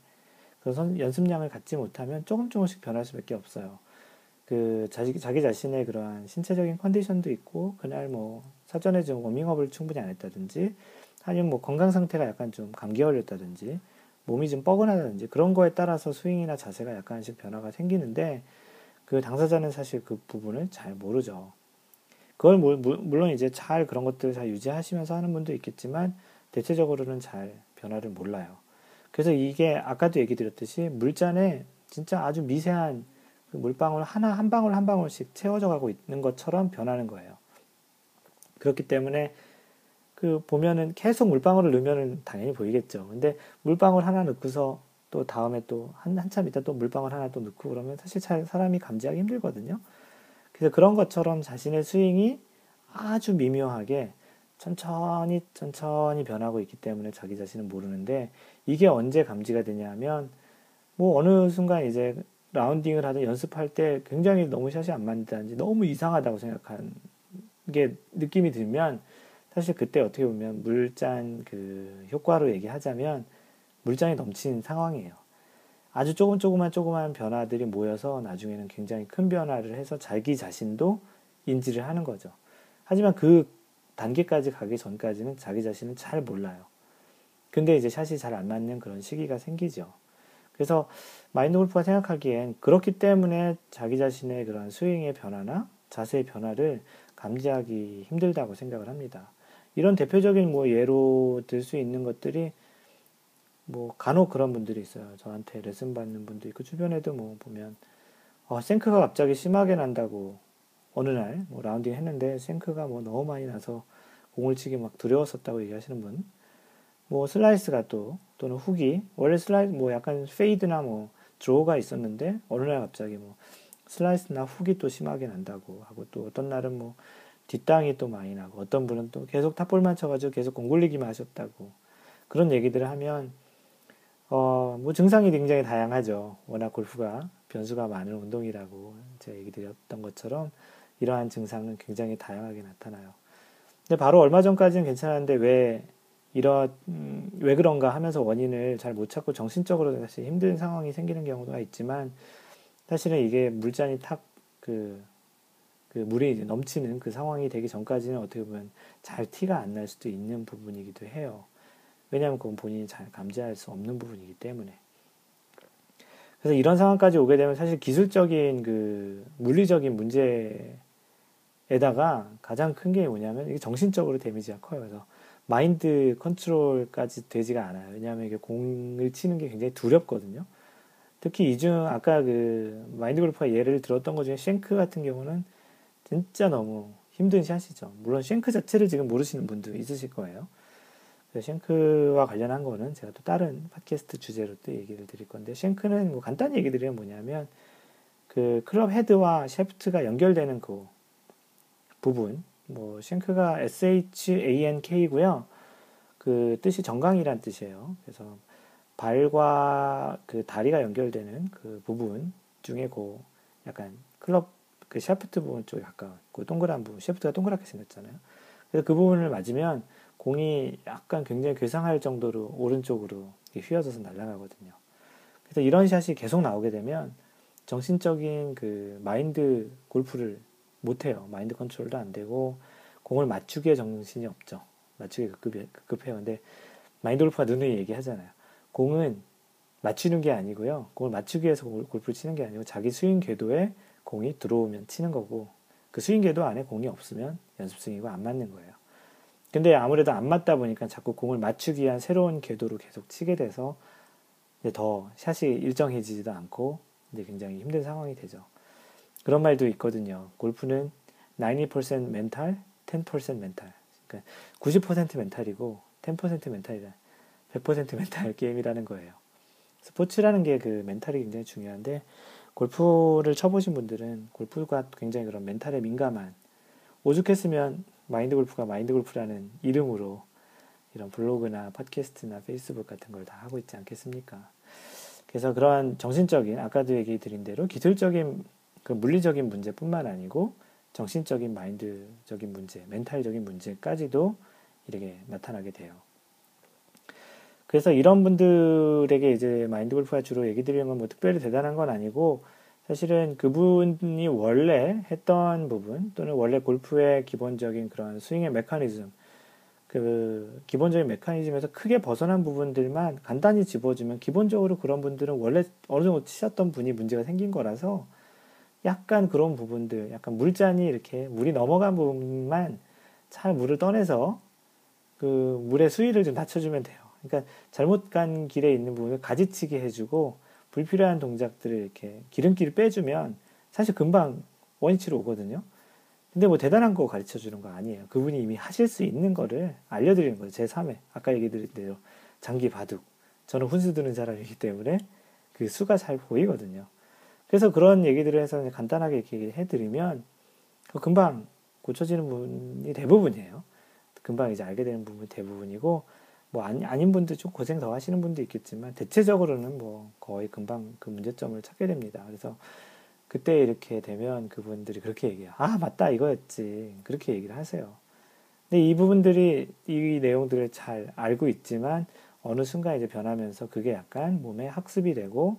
그런 연습량을 갖지 못하면 조금 조금씩 변할 수밖에 없어요. 그 자기, 자기 자신의 그러한 신체적인 컨디션도 있고 그날 뭐 사전에 좀 워밍업을 충분히 안 했다든지 아니면 뭐 건강 상태가 약간 좀 감기 걸렸다든지 몸이 좀 뻐근하다든지 그런 거에 따라서 스윙이나 자세가 약간씩 변화가 생기는데 그 당사자는 사실 그 부분을 잘 모르죠. 그걸 물론 이제 잘 그런 것들을 잘 유지하시면서 하는 분도 있겠지만 대체적으로는 잘 변화를 몰라요. 그래서 이게 아까도 얘기 드렸듯이 물잔에 진짜 아주 미세한 그 물방울 하나 한 방울 한 방울씩 채워져 가고 있는 것처럼 변하는 거예요. 그렇기 때문에 그 보면은 계속 물방울을 넣으면은 당연히 보이겠죠. 근데 물방울 하나 넣고서 또 다음에 또 한, 한참 있다 또 물방울 하나 또 넣고 그러면 사실 사람이 감지하기 힘들거든요. 그래서 그런 것처럼 자신의 스윙이 아주 미묘하게 천천히 천천히 변하고 있기 때문에 자기 자신은 모르는데 이게 언제 감지가 되냐면 뭐 어느 순간 이제 라운딩을 하든 연습할 때 굉장히 너무 샷이 안 맞는다든지 너무 이상하다고 생각한 게 느낌이 들면 사실 그때 어떻게 보면 물잔 그 효과로 얘기하자면 물잔이 넘친 상황이에요. 아주 조금 조그만 조그만 변화들이 모여서 나중에는 굉장히 큰 변화를 해서 자기 자신도 인지를 하는 거죠. 하지만 그 단계까지 가기 전까지는 자기 자신은 잘 몰라요. 근데 이제 샷이 잘 안 맞는 그런 시기가 생기죠. 그래서 마인드 골프가 생각하기엔 그렇기 때문에 자기 자신의 그런 스윙의 변화나 자세의 변화를 감지하기 힘들다고 생각을 합니다. 이런 대표적인 뭐 예로 들 수 있는 것들이 뭐 간혹 그런 분들이 있어요. 저한테 레슨 받는 분도 있고 주변에도 뭐 보면 어, shank가 갑자기 심하게 난다고 어느 날 뭐 라운딩 했는데 shank가 뭐 너무 많이 나서 공을 치기 막 두려웠었다고 얘기하시는 분. 뭐 슬라이스가 또 또는 훅이 원래 슬라이스 뭐 약간 fade나 뭐 draw가 있었는데 어느 날 갑자기 뭐 슬라이스나 훅이 또 심하게 난다고 하고 또 어떤 날은 뭐 뒷땅이 또 많이 나고 어떤 분은 또 계속 탑볼만 쳐가지고 계속 공 굴리기만 하셨다고 그런 얘기들을 하면 어 뭐 증상이 굉장히 다양하죠. 워낙 골프가 변수가 많은 운동이라고 제가 얘기 드렸던 것처럼 이러한 증상은 굉장히 다양하게 나타나요. 근데 바로 얼마 전까지는 괜찮았는데 왜 이런 음, 왜 그런가 하면서 원인을 잘 못 찾고 정신적으로 사실 힘든 상황이 생기는 경우가 있지만 사실은 이게 물잔이 탁그 그 물이 넘치는 그 상황이 되기 전까지는 어떻게 보면 잘 티가 안 날 수도 있는 부분이기도 해요. 왜냐하면 그건 본인이 잘 감지할 수 없는 부분이기 때문에. 그래서 이런 상황까지 오게 되면 사실 기술적인 그 물리적인 문제 에다가 가장 큰 게 뭐냐면 이게 정신적으로 데미지가 커요. 그래서 마인드 컨트롤까지 되지가 않아요. 왜냐하면 이게 공을 치는 게 굉장히 두렵거든요. 특히 이중 아까 그 마인드 골프가 예를 들었던 것 중에 shank 같은 경우는 진짜 너무 힘든 샷이죠. 물론 shank 자체를 지금 모르시는 분도 있으실 거예요. shank와 관련한 거는 제가 또 다른 팟캐스트 주제로 또 얘기를 드릴 건데 shank는 뭐 간단히 얘기 드리면 뭐냐면 그 클럽 헤드와 샤프트가 연결되는 그 부분 뭐 shank가 SHANK고요. 그 뜻이 정강이란 뜻이에요. 그래서 발과 그 다리가 연결되는 그 부분 중에 그 약간 클럽 그 샤프트 부분 쪽에 가까운 그 동그란 부분, 샤프트가 동그랗게 생겼잖아요. 그래서 그 부분을 맞으면 공이 약간 굉장히 괴상할 정도로 오른쪽으로 휘어져서 날아가거든요. 그래서 이런 샷이 계속 나오게 되면 정신적인 그 마인드 골프를 못해요. 마인드 컨트롤도 안 되고 공을 맞추기에 정신이 없죠. 맞추기 급급해, 급급해요. 근데 마인드 골프가 누누이 얘기하잖아요. 공은 맞추는 게 아니고요. 공을 맞추기 위해서 골프를 치는 게 아니고 자기 스윙 궤도에 공이 들어오면 치는 거고 그 스윙 궤도 안에 공이 없으면 연습 스윙이고 안 맞는 거예요. 근데 아무래도 안 맞다 보니까 자꾸 공을 맞추기 위한 새로운 궤도로 계속 치게 돼서 더 샷이 일정해지지도 않고 이제 굉장히 힘든 상황이 되죠. 그런 말도 있거든요. 골프는 90% 멘탈, 10% 멘탈. 그러니까 90% 멘탈이고 10% 멘탈이라 100% 멘탈 게임이라는 거예요. 스포츠라는 게 그 멘탈이 굉장히 중요한데 골프를 쳐보신 분들은 골프가 굉장히 그런 멘탈에 민감한 오죽했으면 마인드 골프가 마인드 골프라는 이름으로 이런 블로그나 팟캐스트나 페이스북 같은 걸 다 하고 있지 않겠습니까? 그래서 그러한 정신적인 아까도 얘기 드린 대로 기술적인 그 물리적인 문제뿐만 아니고 정신적인 마인드적인 문제, 멘탈적인 문제까지도 이렇게 나타나게 돼요. 그래서 이런 분들에게 이제 마인드 골프가 주로 얘기 드리는 건 뭐 특별히 대단한 건 아니고 사실은 그분이 원래 했던 부분 또는 원래 골프의 기본적인 그런 스윙의 메커니즘 그 기본적인 메커니즘에서 크게 벗어난 부분들만 간단히 집어주면 기본적으로 그런 분들은 원래 어느 정도 치셨던 분이 문제가 생긴 거라서 약간 그런 부분들 약간 물잔이 이렇게 물이 넘어간 부분만 잘 물을 떠내서 그 물의 수위를 좀 낮춰주면 돼요. 그러니까 잘못 간 길에 있는 부분을 가지치게 해주고 불필요한 동작들을 이렇게 기름기를 빼주면 사실 금방 원위치로 오거든요. 근데 뭐 대단한 거 가르쳐 주는 거 아니에요. 그분이 이미 하실 수 있는 거를 알려드리는 거예요. 제 3회. 아까 얘기 드린 대로 장기 바둑. 저는 훈수 두는 사람이기 때문에 그 수가 잘 보이거든요. 그래서 그런 얘기들을 해서 간단하게 이렇게 해드리면 금방 고쳐지는 분이 대부분이에요. 금방 이제 알게 되는 부분이 대부분이고 뭐 아닌 분도 좀 고생 더 하시는 분도 있겠지만 대체적으로는 뭐 거의 금방 그 문제점을 찾게 됩니다. 그래서 그때 이렇게 되면 그분들이 그렇게 얘기해요. 아, 맞다, 이거였지. 그렇게 얘기를 하세요. 근데 이 부분들이 이 내용들을 잘 알고 있지만 어느 순간 이제 변하면서 그게 약간 몸에 학습이 되고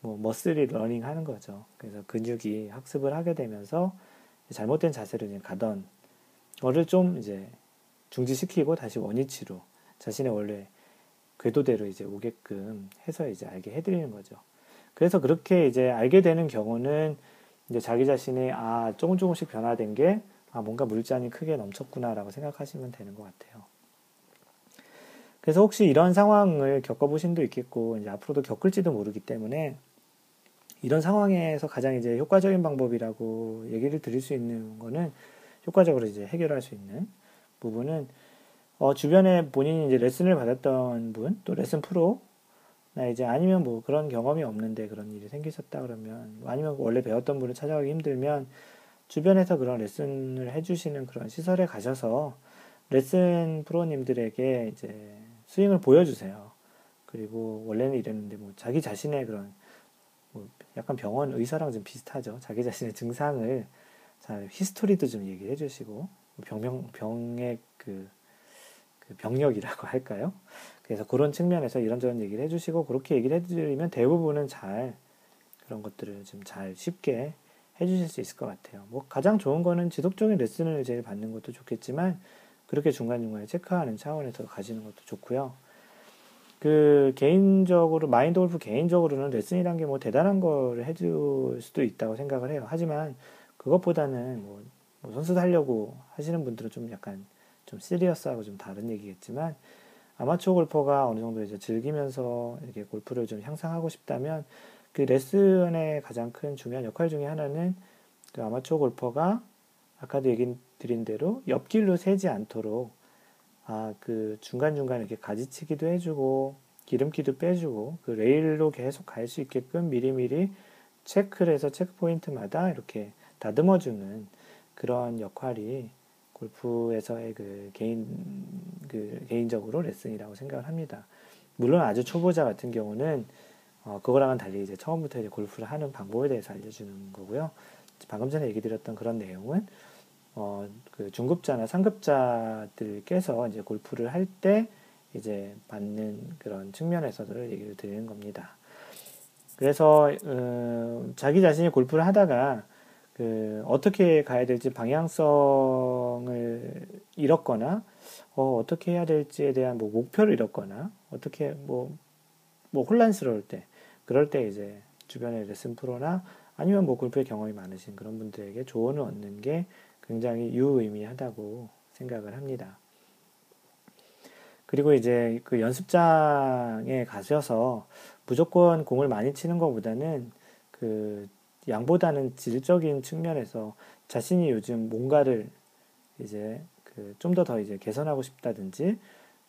뭐 muscle이 learning 하는 거죠. 그래서 근육이 학습을 하게 되면서 잘못된 자세로 이제 가던 거를 좀 이제 중지시키고 다시 원위치로 자신의 원래 궤도대로 이제 오게끔 해서 이제 알게 해드리는 거죠. 그래서 그렇게 이제 알게 되는 경우는 이제 자기 자신이 아 조금 조금씩 변화된 게 아, 뭔가 물잔이 크게 넘쳤구나라고 생각하시면 되는 것 같아요. 그래서 혹시 이런 상황을 겪어보신 도 있겠고 이제 앞으로도 겪을지도 모르기 때문에 이런 상황에서 가장 이제 효과적인 방법이라고 얘기를 드릴 수 있는 거는 효과적으로 이제 해결할 수 있는 부분은 어, 주변에 본인이 이제 레슨을 받았던 분, 또 레슨 프로, 나 이제 아니면 뭐 그런 경험이 없는데 그런 일이 생기셨다 그러면, 아니면 원래 배웠던 분을 찾아가기 힘들면, 주변에서 그런 레슨을 해주시는 그런 시설에 가셔서 레슨 프로님들에게 이제 스윙을 보여주세요. 그리고 원래는 이랬는데 뭐 자기 자신의 그런 뭐 약간 병원 의사랑 좀 비슷하죠. 자기 자신의 증상을 잘 history도 좀 얘기해 주시고 병명 병의 그, 그 병력이라고 할까요? 그래서 그런 측면에서 이런저런 얘기를 해주시고 그렇게 얘기를 해드리면 대부분은 잘 그런 것들을 좀 잘 쉽게 해주실 수 있을 것 같아요. 뭐 가장 좋은 거는 지속적인 레슨을 제일 받는 것도 좋겠지만 그렇게 중간중간에 체크하는 차원에서 가시는 것도 좋고요. 그 개인적으로 마인드 골프 개인적으로는 레슨이란 게 뭐 대단한 걸 해줄 수도 있다고 생각을 해요. 하지만 그것보다는 뭐, 뭐 선수 하려고 하시는 분들은 좀 약간 좀 시리어스하고 좀 다른 얘기겠지만 아마추어 골퍼가 어느 정도 이제 즐기면서 이렇게 골프를 좀 향상하고 싶다면 그 레슨의 가장 큰 중요한 역할 중에 하나는 그 아마추어 골퍼가 아까도 얘기 드린 대로 옆길로 새지 않도록 아, 그 중간중간 이렇게 가지치기도 해주고, 기름기도 빼주고, 그 레일로 계속 갈 수 있게끔 미리미리 체크를 해서 체크포인트마다 이렇게 다듬어주는 그런 역할이 골프에서의 그 개인, 그 개인적으로 레슨이라고 생각을 합니다. 물론 아주 초보자 같은 경우는 어, 그거랑은 달리 이제 처음부터 이제 골프를 하는 방법에 대해서 알려주는 거고요. 방금 전에 얘기 드렸던 그런 내용은 어, 그 중급자나 상급자들께서 이제 골프를 할 때 이제 받는 그런 측면에서도 얘기를 드리는 겁니다. 그래서 음, 자기 자신이 골프를 하다가 그 어떻게 가야 될지 방향성을 잃었거나 어, 어떻게 해야 될지에 대한 뭐 목표를 잃었거나 어떻게 뭐, 뭐 혼란스러울 때 그럴 때 이제 주변의 레슨 프로나 아니면 뭐 골프의 경험이 많으신 그런 분들에게 조언을 얻는 게 굉장히 유의미하다고 생각을 합니다. 그리고 이제 그 연습장에 가셔서 무조건 공을 많이 치는 것보다는 그 양보다는 질적인 측면에서 자신이 요즘 뭔가를 이제 그 좀 더 더 이제 개선하고 싶다든지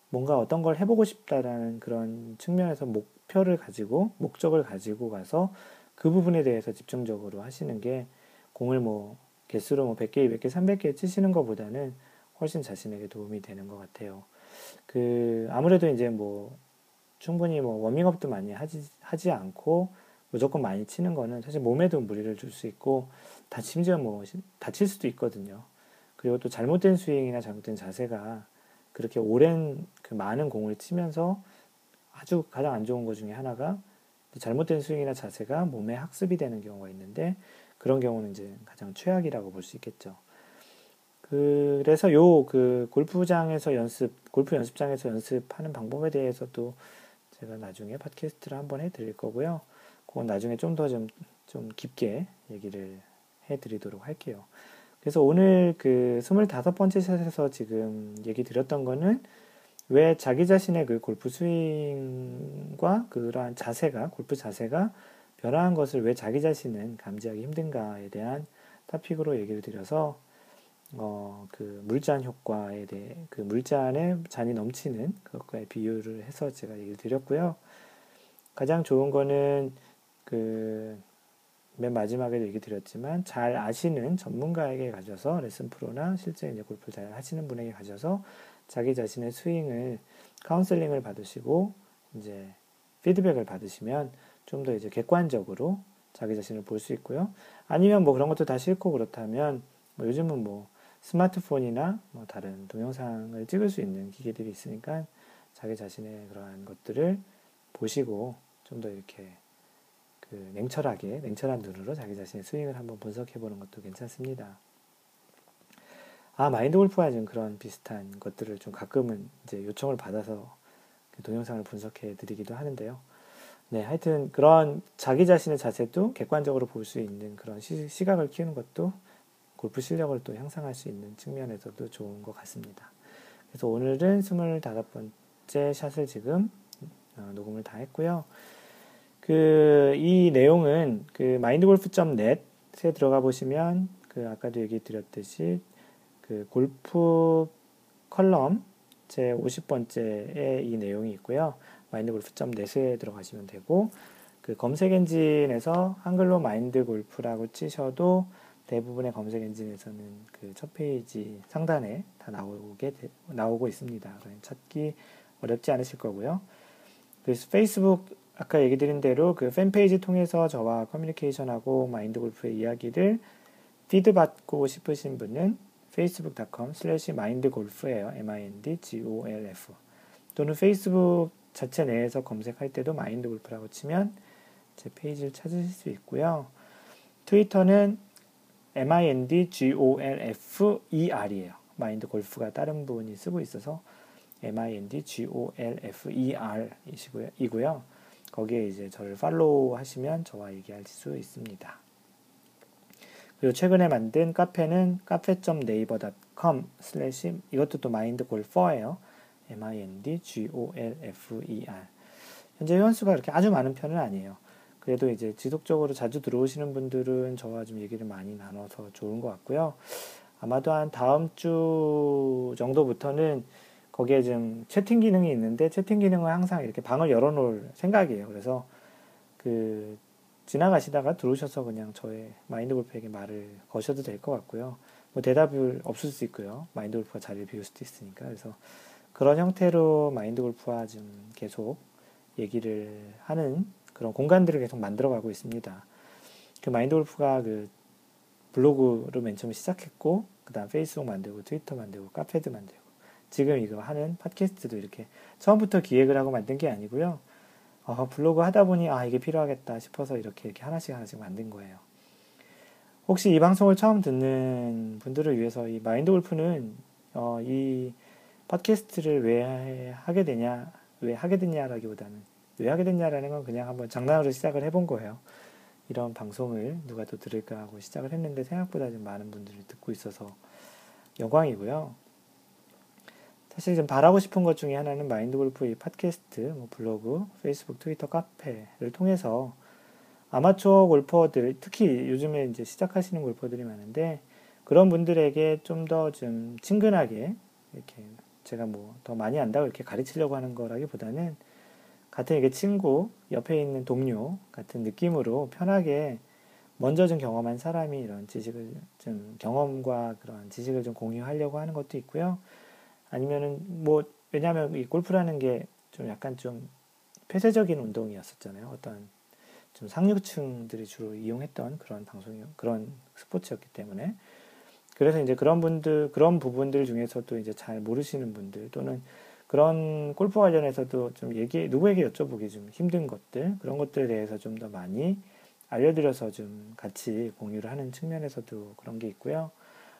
뭔가 어떤 걸 해보고 싶다라는 그런 측면에서 목표를 가지고 목적을 가지고 가서 그 부분에 대해서 집중적으로 하시는 게 공을 뭐 개수로 뭐 100개, 200개, 300개 치시는 것보다는 훨씬 자신에게 도움이 되는 것 같아요. 그, 아무래도 이제 뭐, 충분히 뭐, 워밍업도 많이 하지, 하지 않고, 무조건 많이 치는 거는 사실 몸에도 무리를 줄 수 있고, 다, 심지어 뭐, 다칠 수도 있거든요. 그리고 또 잘못된 스윙이나 잘못된 자세가 그렇게 오랜 그 많은 공을 치면서 아주 가장 안 좋은 것 중에 하나가 잘못된 스윙이나 자세가 몸에 학습이 되는 경우가 있는데 그런 경우는 이제 가장 최악이라고 볼 수 있겠죠. 그래서 요 그 골프장에서 연습, 골프 연습장에서 연습하는 방법에 대해서도 제가 나중에 팟캐스트를 한번 해드릴 거고요. 그건 나중에 좀 더 좀 좀 깊게 얘기를 해드리도록 할게요. 그래서 오늘 그 25번째 샷에서 지금 얘기 드렸던 거는 왜 자기 자신의 그 골프 스윙과 그러한 자세가, 골프 자세가 변화한 것을 왜 자기 자신은 감지하기 힘든가에 대한 타픽으로 얘기를 드려서 어, 그 물잔 효과에 대해 그 물잔에 잔이 넘치는 그것과의 비유를 해서 제가 얘기를 드렸고요. 가장 좋은 거는 그 맨 마지막에도 얘기 드렸지만 잘 아시는 전문가에게 가져서 레슨 프로나 실제 이제 골프 잘 하시는 분에게 가져서 자기 자신의 스윙을 카운슬링을 받으시고 이제 피드백을 받으시면 좀 더 이제 객관적으로 자기 자신을 볼 수 있고요. 아니면 뭐 그런 것도 다 싫고 그렇다면 뭐 요즘은 뭐 스마트폰이나 뭐 다른 동영상을 찍을 수 있는 기계들이 있으니까 자기 자신의 그러한 것들을 보시고 좀 더 이렇게 그 냉철하게 냉철한 눈으로 자기 자신의 스윙을 한번 분석해 보는 것도 괜찮습니다. 아 마인드 골프와 좀 그런 비슷한 것들을 좀 가끔은 이제 요청을 받아서 그 동영상을 분석해 드리기도 하는데요. 네, 하여튼 그런 자기 자신의 자세도 객관적으로 볼 수 있는 그런 시, 시각을 키우는 것도 골프 실력을 또 향상할 수 있는 측면에서도 좋은 것 같습니다. 그래서 오늘은 25번째 샷을 지금 어, 녹음을 다 했고요. 그, 이 내용은 그 마인드골프.net에 들어가 보시면 그 아까도 얘기 드렸듯이 그 골프 컬럼 제 50번째에 이 내용이 있고요. 마인드골프.net에 들어가시면 되고 그 검색 엔진에서 한글로 마인드골프라고 치셔도 대부분의 검색 엔진에서는 그 첫 페이지 상단에 다 나오게 나오고 있습니다. 찾기 어렵지 않으실 거고요. 그래서 페이스북 아까 얘기 드린 대로 그 fan page 통해서 저와 커뮤니케이션하고 마인드 골프의 이야기를 feed 받고 싶으신 분은 facebook.com slash mindgolf예요. m-i-n-d-g-o-l-f 또는 페이스북 자체 내에서 검색할 때도 마인드 골프라고 치면 제 페이지를 찾으실 수 있고요. 트위터는 mindgolfer이에요. 마인드 골프가 다른 분이 쓰고 있어서 mindgolfer 이고요. 거기에 이제 저를 follow 하시면 저와 얘기할 수 있습니다. 그리고 최근에 만든 카페는 slash 이것도 또 mindgolfer예요. M-i-n-d-g-o-l-f-e-r 현재 회원수가 그렇게 아주 많은 편은 아니에요. 그래도 이제 지속적으로 자주 들어오시는 분들은 저와 좀 얘기를 많이 나눠서 좋은 것 같고요. 아마도 한 다음 주 정도부터는 거기에 좀 채팅 기능이 있는데 채팅 기능은 항상 이렇게 방을 열어놓을 생각이에요. 그래서 그 지나가시다가 들어오셔서 그냥 저의 마인드 골프에게 말을 거셔도 될 것 같고요. 뭐 대답을 없을 수 있고요. 마인드 골프가 자리를 비울 수도 있으니까. 그래서 그런 형태로 마인드 골프와 좀 계속 얘기를 하는 그런 공간들을 계속 만들어가고 있습니다. 그 마인드 골프가 그 블로그로 맨 처음 시작했고, 그 다음 페이스북 만들고, 트위터 만들고, 카페도 만들고, 지금 이거 하는 팟캐스트도 이렇게 처음부터 기획을 하고 만든 게 아니고요. 어, 블로그 하다 보니 아 이게 필요하겠다 싶어서 이렇게 이렇게 하나씩 하나씩 만든 거예요. 혹시 이 방송을 처음 듣는 분들을 위해서 이 마인드 골프는 어, 이 팟캐스트를 왜 하게 되냐, 왜 하게 됐냐라기보다는 왜 하게 됐냐라는 건 그냥 한번 장난으로 시작을 해본 거예요. 이런 방송을 누가 또 들을까 하고 시작을 했는데 생각보다 좀 많은 분들이 듣고 있어서 영광이고요. 사실 좀 바라고 싶은 것 중에 하나는 마인드 골프의 팟캐스트, 뭐 블로그, 페이스북, 트위터, 카페를 통해서 아마추어 골퍼들, 특히 요즘에 이제 시작하시는 골퍼들이 많은데 그런 분들에게 좀 더좀 좀 친근하게 이렇게 제가 뭐 더 많이 안다고 이렇게 가르치려고 하는 거라기보다는 같은 이게 친구, 옆에 있는 동료 같은 느낌으로 편하게 먼저 좀 경험한 사람이 이런 지식을 좀 경험과 그런 지식을 좀 공유하려고 하는 것도 있고요. 아니면은 뭐 왜냐하면 이 골프라는 게 좀 약간 좀 폐쇄적인 운동이었었잖아요. 어떤 좀 상류층들이 주로 이용했던 그런 방송이 그런 스포츠였기 때문에 그래서 이제 그런 분들 그런 부분들 중에서도 이제 잘 모르시는 분들 또는 그런 골프 관련해서도 좀 얘기, 누구에게 여쭤보기 좀 힘든 것들, 그런 것들에 대해서 좀 더 많이 알려드려서 좀 같이 공유를 하는 측면에서도 그런 게 있고요.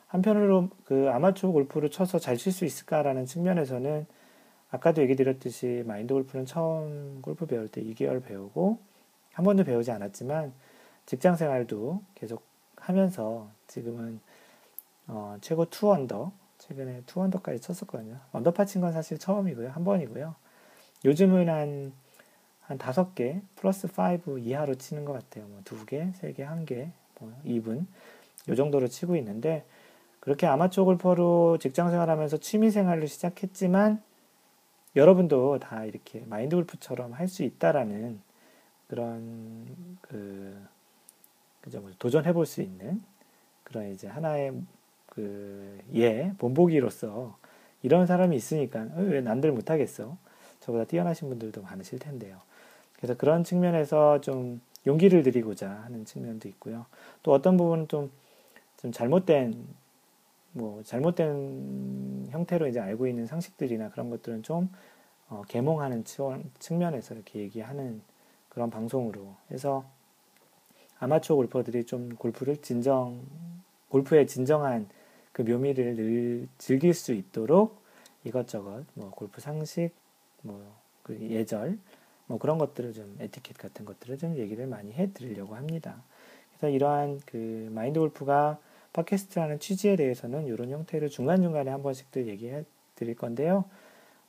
한편으로 그 아마추어 골프를 쳐서 잘 칠 수 있을까라는 측면에서는 아까도 얘기 드렸듯이 마인드 골프는 처음 골프 배울 때 2개월 배우고 한 번도 배우지 않았지만 직장 생활도 계속 하면서 지금은 어, 최고 2 언더 최근에 투 언더까지 쳤었거든요. 언더파 친 건 사실 처음이고요. 한 번이고요. 요즘은 한, 한 다섯 개, 플러스 5 이하로 치는 것 같아요. 뭐 두 개, 세 개, 한 개, 뭐 even. 요 정도로 치고 있는데, 그렇게 아마추어 골퍼로 직장 생활하면서 취미 생활을 시작했지만, 여러분도 다 이렇게 마인드 골프처럼 할 수 있다라는 그런 그 그죠 뭐 도전해 볼 수 있는 그런 이제 하나의 그예 본보기로서 이런 사람이 있으니까 어, 왜 남들 못 하겠어? 저보다 뛰어나신 분들도 많으실 텐데요. 그래서 그런 측면에서 좀 용기를 드리고자 하는 측면도 있고요. 또 어떤 부분은 좀, 좀 잘못된 뭐 잘못된 형태로 이제 알고 있는 상식들이나 그런 것들은 좀 어, 개몽하는 측면에서 이렇게 얘기하는 그런 방송으로 해서 아마추어 골퍼들이 좀 골프를 진정 골프의 진정한 그 묘미를 늘 즐길 수 있도록 이것저것 뭐 골프 상식 뭐 그 예절 뭐 그런 것들을 좀 에티켓 같은 것들을 좀 얘기를 많이 해 드리려고 합니다. 그래서 이러한 그 마인드 골프가 팟캐스트라는 취지에 대해서는 이런 형태로 중간중간에 한 번씩들 얘기해 드릴 건데요.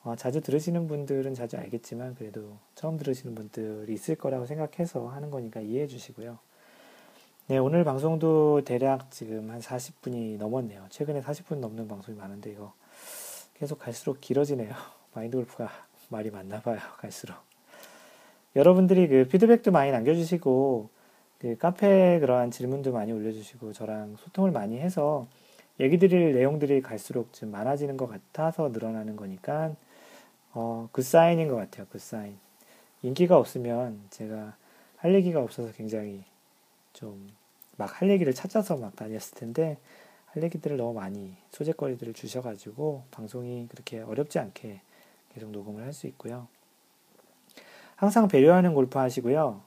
어, 자주 들으시는 분들은 자주 알겠지만 그래도 처음 들으시는 분들이 있을 거라고 생각해서 하는 거니까 이해해 주시고요. 네, 오늘 방송도 대략 지금 한 40분이 넘었네요. 최근에 40분 넘는 방송이 많은데 이거 계속 갈수록 길어지네요. <laughs> 마인드 골프가 말이 많나 봐요. 갈수록. 여러분들이 그 피드백도 많이 남겨주시고 그 카페에 그러한 질문도 많이 올려주시고 저랑 소통을 많이 해서 얘기 드릴 내용들이 갈수록 좀 많아지는 것 같아서 늘어나는 거니까 어, 그 사인인 것 같아요. 그 사인. 인기가 없으면 제가 할 얘기가 없어서 굉장히 좀 막 할 얘기를 찾아서 막 다녔을 텐데 할 얘기들을 너무 많이 소재거리들을 주셔가지고 방송이 그렇게 어렵지 않게 계속 녹음을 할 수 있고요. 항상 배려하는 골프 하시고요.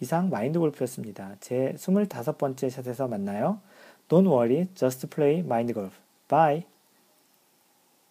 이상 마인드 골프였습니다. 제 25번째 샷에서 만나요. Don't worry, just play mind golf. Bye.